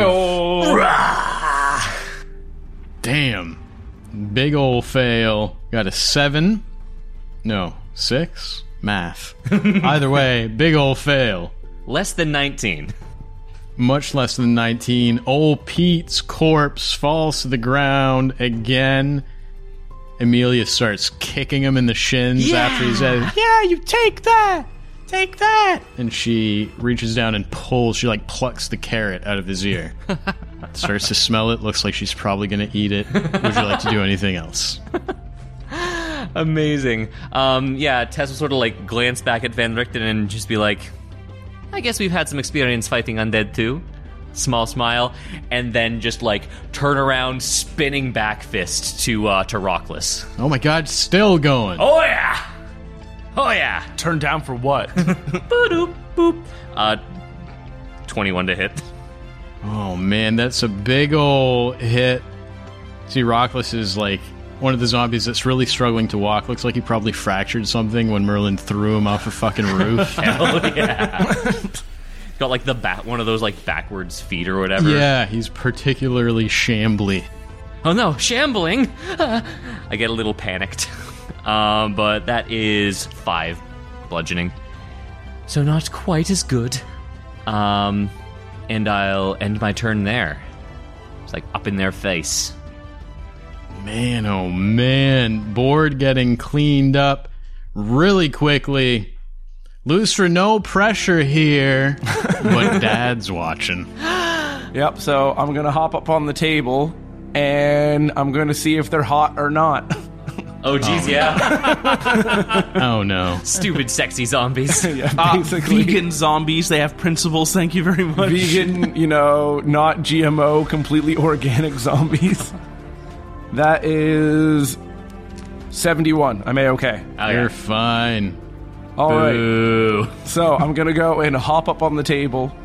Damn. Big old fail. Got a seven. No, six? Math. Either way, big old fail. Less than 19. Much less than 19. Old Pete's corpse falls to the ground again. Amelia starts kicking him in the shins after he says, Yeah, you take that! Take that! And she reaches down and pulls, she like plucks the carrot out of his ear. starts to smell it, looks like she's probably gonna eat it. Would you like to do anything else? Amazing. Um, yeah, Tess will sort of like glance back at Van Richten and just be like, I guess we've had some experience fighting undead too. Small smile, and then just like turn around, spinning back fist to uh, to Rockless. Oh my god, still going. Oh yeah, oh yeah. Turn down for what? Boop boop. Uh, twenty-one to hit. Oh man, that's a big ol' hit. See, Rockless is like one of the zombies that's really struggling to walk. Looks like he probably fractured something when Merlin threw him off a fucking roof. Hell yeah. Got like the bat, one of those like backwards feet or whatever. yeah, he's particularly shambly. Oh no, shambling! I get a little panicked. Um, but that is five bludgeoning. So not quite as good. Um, and I'll end my turn there. It's like up in their face. Man, oh man, board getting cleaned up really quickly. Loose for no pressure here, but Dad's watching. Yep, so I'm gonna hop up on the table and I'm gonna see if they're hot or not. Oh geez, yeah. Oh no. Stupid sexy zombies. yeah, Uh, vegan zombies, they have principles. Thank you very much. vegan, you know, not GMO, completely organic zombies. That is 71. I'm A-okay. Oh, You're yeah. fine. All right. Ooh. So I'm gonna go and hop up on the table.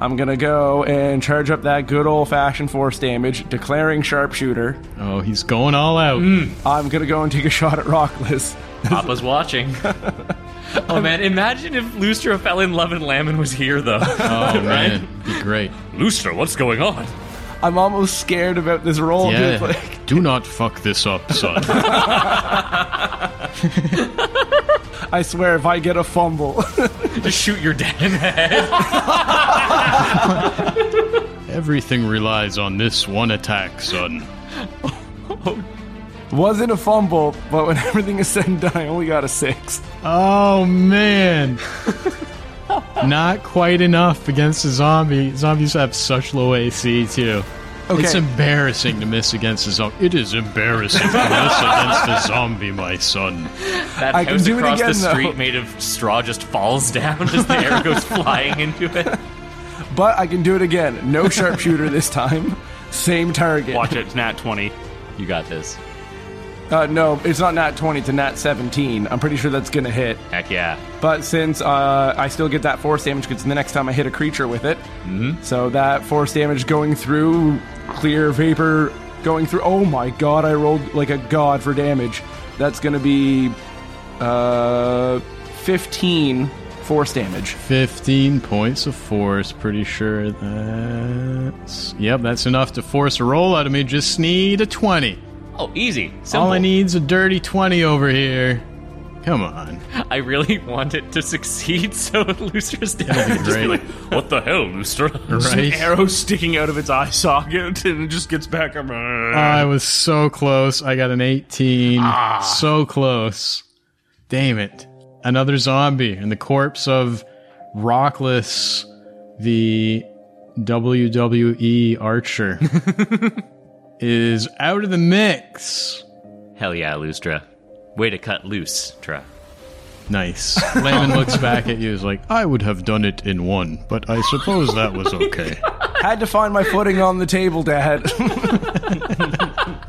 I'm gonna go and charge up that good old fashioned force damage, declaring sharpshooter. Oh, he's going all out. Hmm. I'm gonna go and take a shot at Rockless. Papa's watching. oh man, imagine if Lustra fell in love and Lamon was here though. Oh man, be great. Lustra, what's going on? I'm almost scared about this role. Yeah. dude. Like, Do not fuck this up, son. I swear, if I get a fumble, Just shoot your dad in the head. Everything relies on this one attack, son. wasn't a fumble, but when everything is said and done, I only got a six. Oh man. Not quite enough against a zombie. Zombies have such low AC too. It's embarrassing to miss against a zombie. It is embarrassing to miss against a zombie, my son. That I can house do across again, the though. street made of straw just falls down as the air goes flying into it. But I can do it again. No sharpshooter this time. Same target. Watch it, nat 20. You got this. Uh, no, it's not nat 20 to nat 17. I'm pretty sure that's going to hit. Heck yeah. But since uh, I still get that force damage because the next time I hit a creature with it, so that force damage going through, clear vapor going through. Oh my god, I rolled like a god for damage. That's going to be uh, 15 force damage. 15 points of force. Pretty sure that's. Yep, that's enough to force a roll out of me. Just need a 20. Oh, easy. Simple. All I need's a dirty 20 over here. Come on. I really want it to succeed, so Lustra's dead. That'd Just be like, what the hell, Lustra? Right? Arrow sticking out of its eye socket and it just gets back up. I was so close. I got an 18. Ah. So close. Damn it. Another zombie and the corpse of Rockless, the WWE Archer, is out of the mix. Hell yeah, Lustra. Way to cut loose, Tra. Nice. Layman looks back at you is like, I would have done it in one, but I suppose that was oh okay. Had to find my footing on the table, Dad.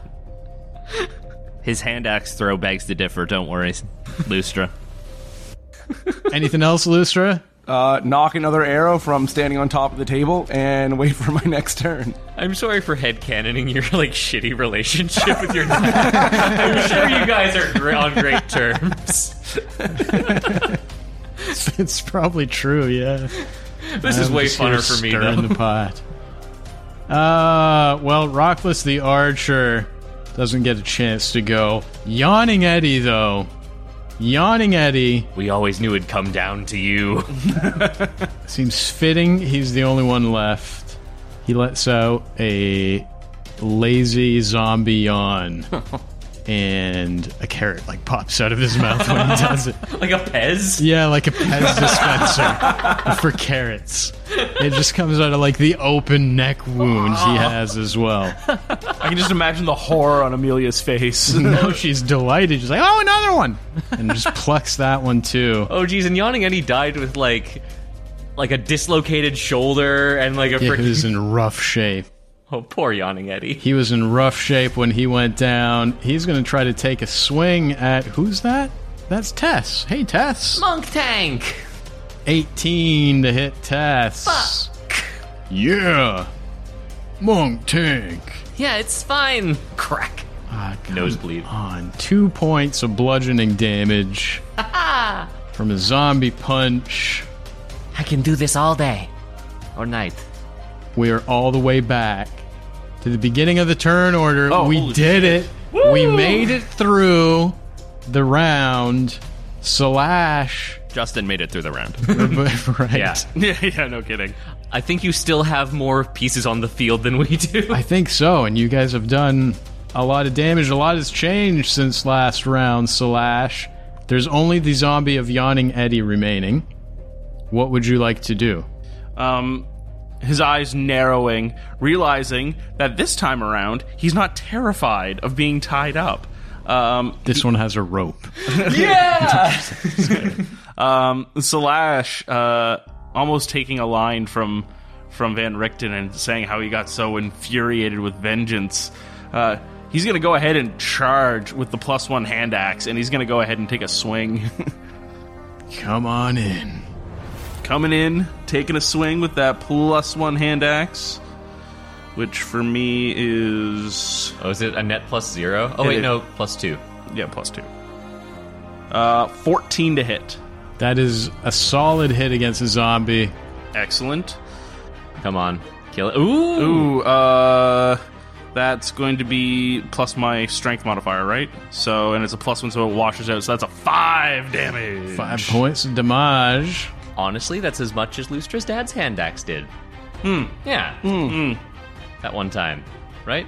His hand axe throw begs to differ. Don't worry, Lustra. Anything else, Lustra? Uh, knock another arrow from standing on top of the table and wait for my next turn. I'm sorry for headcanoning your like shitty relationship with your dad. I'm sure you guys are gr- on great terms. it's probably true, yeah. This is I'm way just here funner for me stirring though. the pot. Uh, well, Rockless the Archer doesn't get a chance to go. Yawning Eddie, though. Yawning Eddie We always knew it'd come down to you. seems fitting. He's the only one left. He lets out a lazy zombie yawn. and a carrot like pops out of his mouth when he does it. like a Pez? Yeah, like a Pez dispenser for carrots. It just comes out of like the open neck wound he ah. has as well. I can just imagine the horror on Amelia's face. Now she's delighted. She's like, "Oh, another one!" and just plucks that one too. Oh geez, and Yawning Eddie died with like like a dislocated shoulder and like a He freaking was in rough shape. Oh poor Yawning Eddie. He was in rough shape when he went down. He's going to try to take a swing at who's that? That's Tess. Hey, Tess. Monk tank. 18 to hit Tess. Yeah. Monk tank. Yeah, it's fine. Crack. Ah, Nosebleed. On two points of bludgeoning damage from a zombie punch. I can do this all day. Or night. We are all the way back to the beginning of the turn order. Oh, we holy did it. We made it through the round. Slash. Justin made it through the round. right. Yeah. yeah, yeah, no kidding. I think you still have more pieces on the field than we do. I think so. And you guys have done a lot of damage. A lot has changed since last round, Slash. There's only the zombie of Yawning Eddie remaining. What would you like to do? Um, his eyes narrowing, realizing that this time around he's not terrified of being tied up. Um, This one has a rope. Yeah. um, Slash, uh, almost taking a line from from Van Richten and saying how he got so infuriated with vengeance. Uh, he's going to go ahead and charge with the plus one hand axe, and he's going to go ahead and take a swing. Come on in. Coming in, taking a swing with that plus one hand axe, which for me is Oh, is it a net plus zero? Oh wait, is. no, plus two. yeah plus two. Uh, fourteen to hit. That is a solid hit against a zombie. Excellent. Come on, kill it. Ooh, Ooh, uh, that's going to be plus my strength modifier, right? So, and it's a plus one, so it washes out. So that's a five damage. Five points of damage. Honestly, that's as much as Lustra's dad's hand axe did. Hmm. Yeah. Hmm. That one time, right?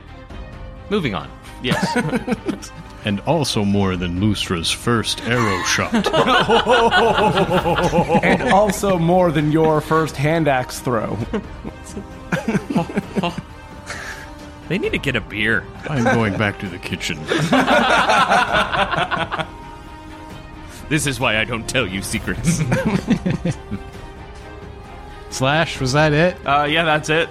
Moving on. Yes. And also more than Lustra's first arrow shot. and also more than your first hand axe throw. they need to get a beer. I'm going back to the kitchen. This is why I don't tell you secrets. Slash, was that it? uh, yeah, that's it.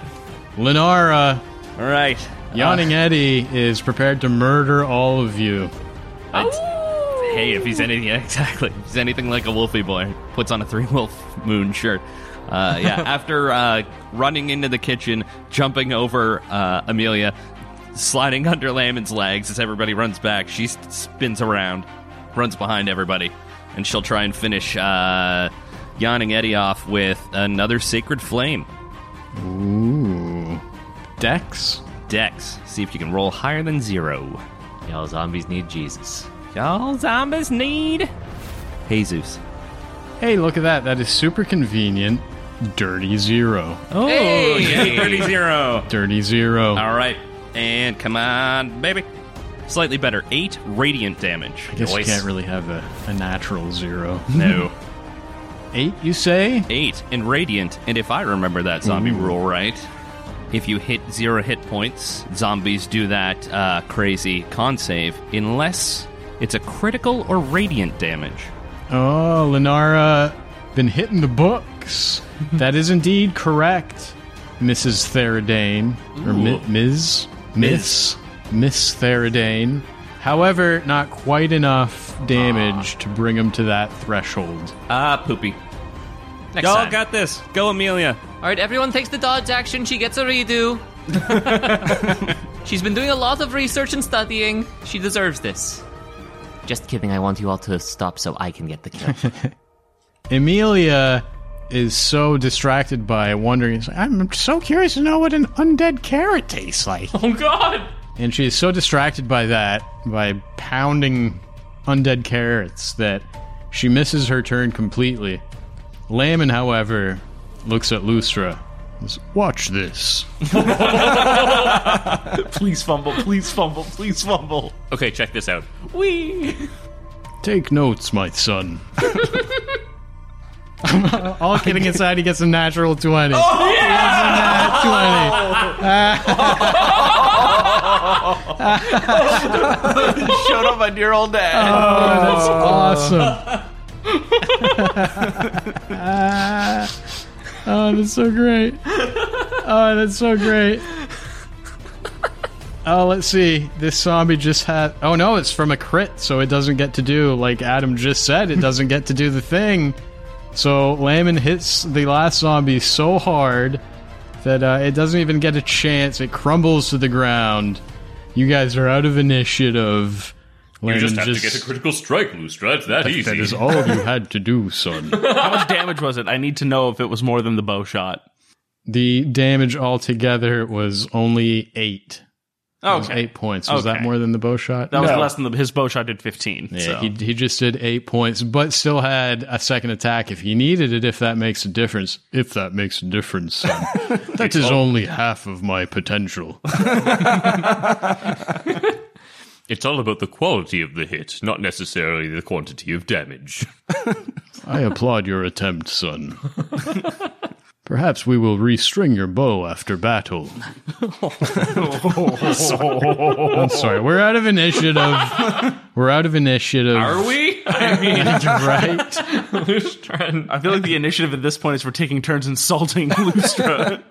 Lenara, All right. Yawning Eddie is prepared to murder all of you. Hey, if he's anything exactly, if he's anything like a wolfy boy, puts on a three wolf moon shirt. Uh, yeah, after uh, running into the kitchen, jumping over uh, Amelia, sliding under Lamon's legs as everybody runs back, she s- spins around, runs behind everybody, and she'll try and finish uh, yawning Eddie off with another sacred flame. Ooh. Dex? Dex. See if you can roll higher than zero. Y'all zombies need Jesus. Y'all zombies need Jesus. Hey, look at that. That is super convenient. Dirty zero. Oh, Hey! yeah, 30 zero. Dirty zero. All right. And come on, baby. Slightly better. Eight radiant damage. I guess you can't really have a, a natural zero. No. Eight, you say? Eight in radiant. And if I remember that zombie rule right, if you hit zero hit points, zombies do that uh, crazy con save unless it's a critical or radiant damage. Oh, Lenara been hitting the books. that is indeed correct, Mrs. Theridane. Or Mi- Ms. Miss. Miss Theridane. However, not quite enough damage to bring him to that threshold. Ah, poopy. Next Y'all time. got this. Go, Amelia. All right, everyone takes the dodge action. She gets a redo. She's been doing a lot of research and studying. She deserves this. Just kidding. I want you all to stop so I can get the kill. Amelia is so distracted by wondering, I'm so curious to know what an undead carrot tastes like. oh God! And she is so distracted by that, by pounding undead carrots, that she misses her turn completely. Layman, however, looks at Lustra. Says, Watch this. Please fumble, please fumble, please fumble. Okay, check this out. We take notes, my son. All kidding aside, he gets a natural 20. He gets a nat 20. Showed up my dear old dad. Oh, that's awesome. oh, that's so great. Oh, that's so great. Oh, let's see. This zombie just had. Oh no, it's from a crit, so it doesn't get to do like Adam just said. It doesn't get to do the thing. So Layman hits the last zombie so hard that uh, it doesn't even get a chance. It crumbles to the ground. You guys are out of initiative. You Layman just have to get a critical strike, Lustra. It's that easy. that is all you had to do, son. How much damage was it? I need to know if it was more than the bow shot. The damage altogether was only eight. Oh, it was Okay. eight points. Was that more than the bow shot? That was less than the, his bow shot did 15. Yeah, so. he, he just did eight points, but still had a second attack if he needed it, if that makes a difference. If that makes a difference, son. that is only half of my potential. It's all about the quality of the hit, not necessarily the quantity of damage. I applaud your attempt, son. Perhaps we will restring your bow after battle. I'm sorry, we're out of initiative. We're out of initiative. Are we? I mean, right? I feel like the initiative at this point is we're taking turns insulting Lustra.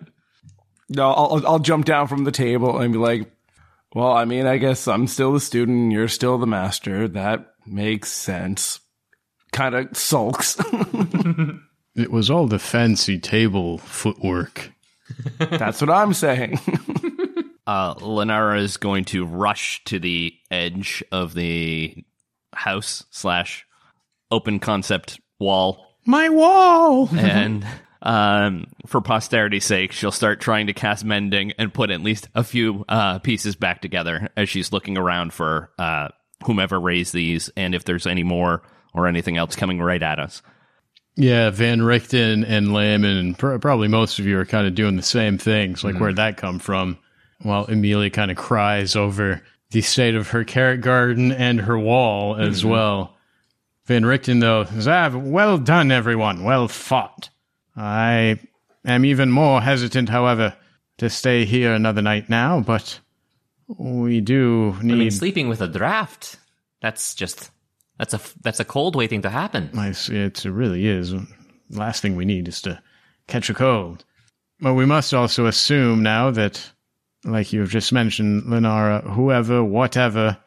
No, I'll, I'll- I'll jump down from the table and be like, well, I mean, I guess I'm still the student, you're still the master. That makes sense. Kind of sulks. It was all the fancy table footwork. That's what I'm saying. Uh, Lenara is going to rush to the edge of the house slash open concept wall, My wall! and um, for posterity's sake, she'll start trying to cast mending and put at least a few uh, pieces back together as she's looking around for uh, whomever raised these, and if there's any more or anything else coming right at us. Yeah, Van Richten and Layman, and pr- probably most of you are kind of doing the same things. Like, where'd that come from? While Amelia kind of cries over the state of her carrot garden and her wall as well. Van Richten, though, says, ah, well done, everyone. Well fought. I am even more hesitant, however, to stay here another night now, but we do I mean, need. sleeping with a draft. That's just that's a that's a cold waiting to happen. I it really is. Last thing we need is to catch a cold. But we must also assume now that, like you've just mentioned, Lenara, whoever, whatever,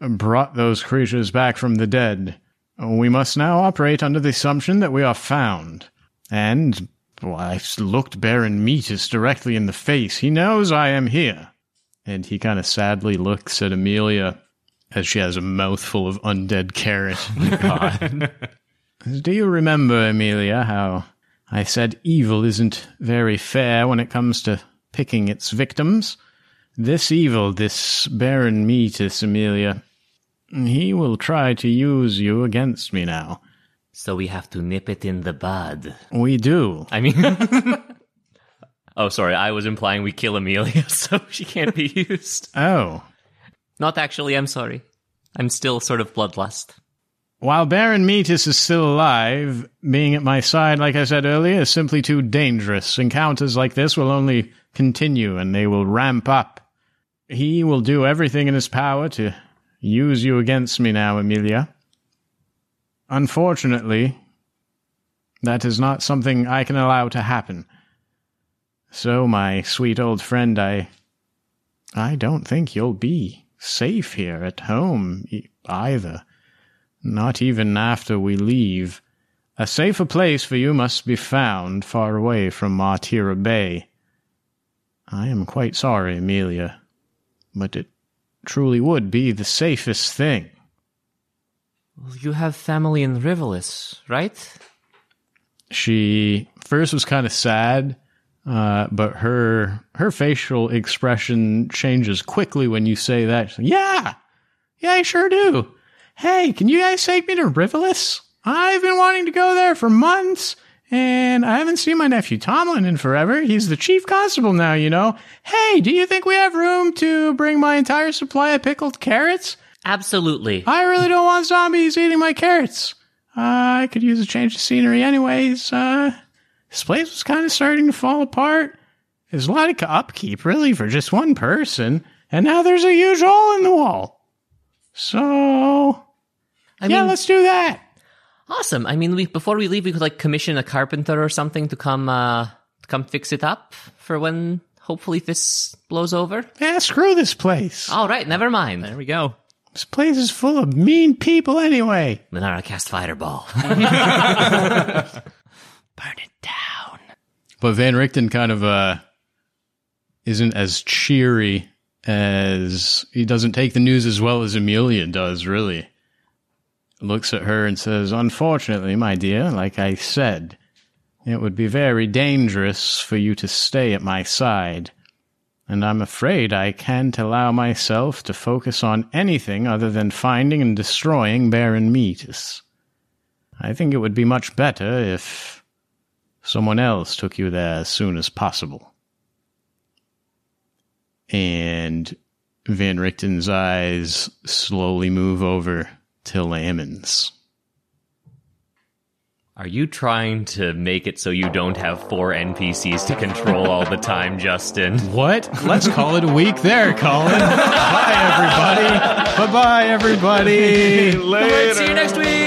brought those creatures back from the dead, we must now operate under the assumption that we are found. And, well, I've looked Baron Metus directly in the face. He knows I am here. And he kind of sadly looks at Amelia as she has a mouthful of undead carrot. Do you remember, Amelia, how I said evil isn't very fair when it comes to picking its victims? This evil, this Baron Metus, Amelia, he will try to use you against me now. So we have to nip it in the bud. We do. I mean, oh, sorry, I was implying we kill Amelia, so she can't be used. Oh. Not actually, I'm sorry. I'm still sort of bloodlust. While Baron Metus is still alive, being at my side, like I said earlier, is simply too dangerous. Encounters like this will only continue and they will ramp up. He will do everything in his power to use you against me now, Amelia. Unfortunately, that is not something I can allow to happen. So, my sweet old friend, I. I don't think you'll be safe here at home either. Not even after we leave. A safer place for you must be found far away from Martira Bay. I am quite sorry, Amelia, but it truly would be the safest thing. Well, you have family in Rivalis, right? She first was kind of sad, uh, but her her facial expression changes quickly when you say that. Like, yeah, yeah, I sure do. Hey, can you guys take me to Rivalis? I've been wanting to go there for months, and I haven't seen my nephew Tomlin in forever. He's the chief constable now, you know. Hey, do you think we have room to bring my entire supply of pickled carrots? Absolutely. I really don't want zombies eating my carrots. Uh, I could use a change of scenery anyways. Uh, this place was kind of starting to fall apart. There's a lot of upkeep, really, for just one person. And now there's a huge hole in the wall. So, I yeah, mean, let's do that. awesome. I mean, we, before we leave, we could like commission a carpenter or something to come, uh, to come fix it up for when hopefully this blows over. Yeah, screw this place. All right, never mind. There we go. This place is full of mean people anyway. Then I'll cast fireball. Burn it down. But Van Richten kind of uh isn't as cheery as he doesn't take the news as well as Amelia does, really. Looks at her and says, Unfortunately, my dear, like I said, it would be very dangerous for you to stay at my side. And I'm afraid I can't allow myself to focus on anything other than finding and destroying Baron Metus. I think it would be much better if someone else took you there as soon as possible. And Van Richten's eyes slowly move over to Lamon's. Are you trying to make it so you don't have four NPCs to control all the time, Justin? What? Let's call it a week there, Colin. Bye, everybody. Bye bye, everybody. Later. See you next week.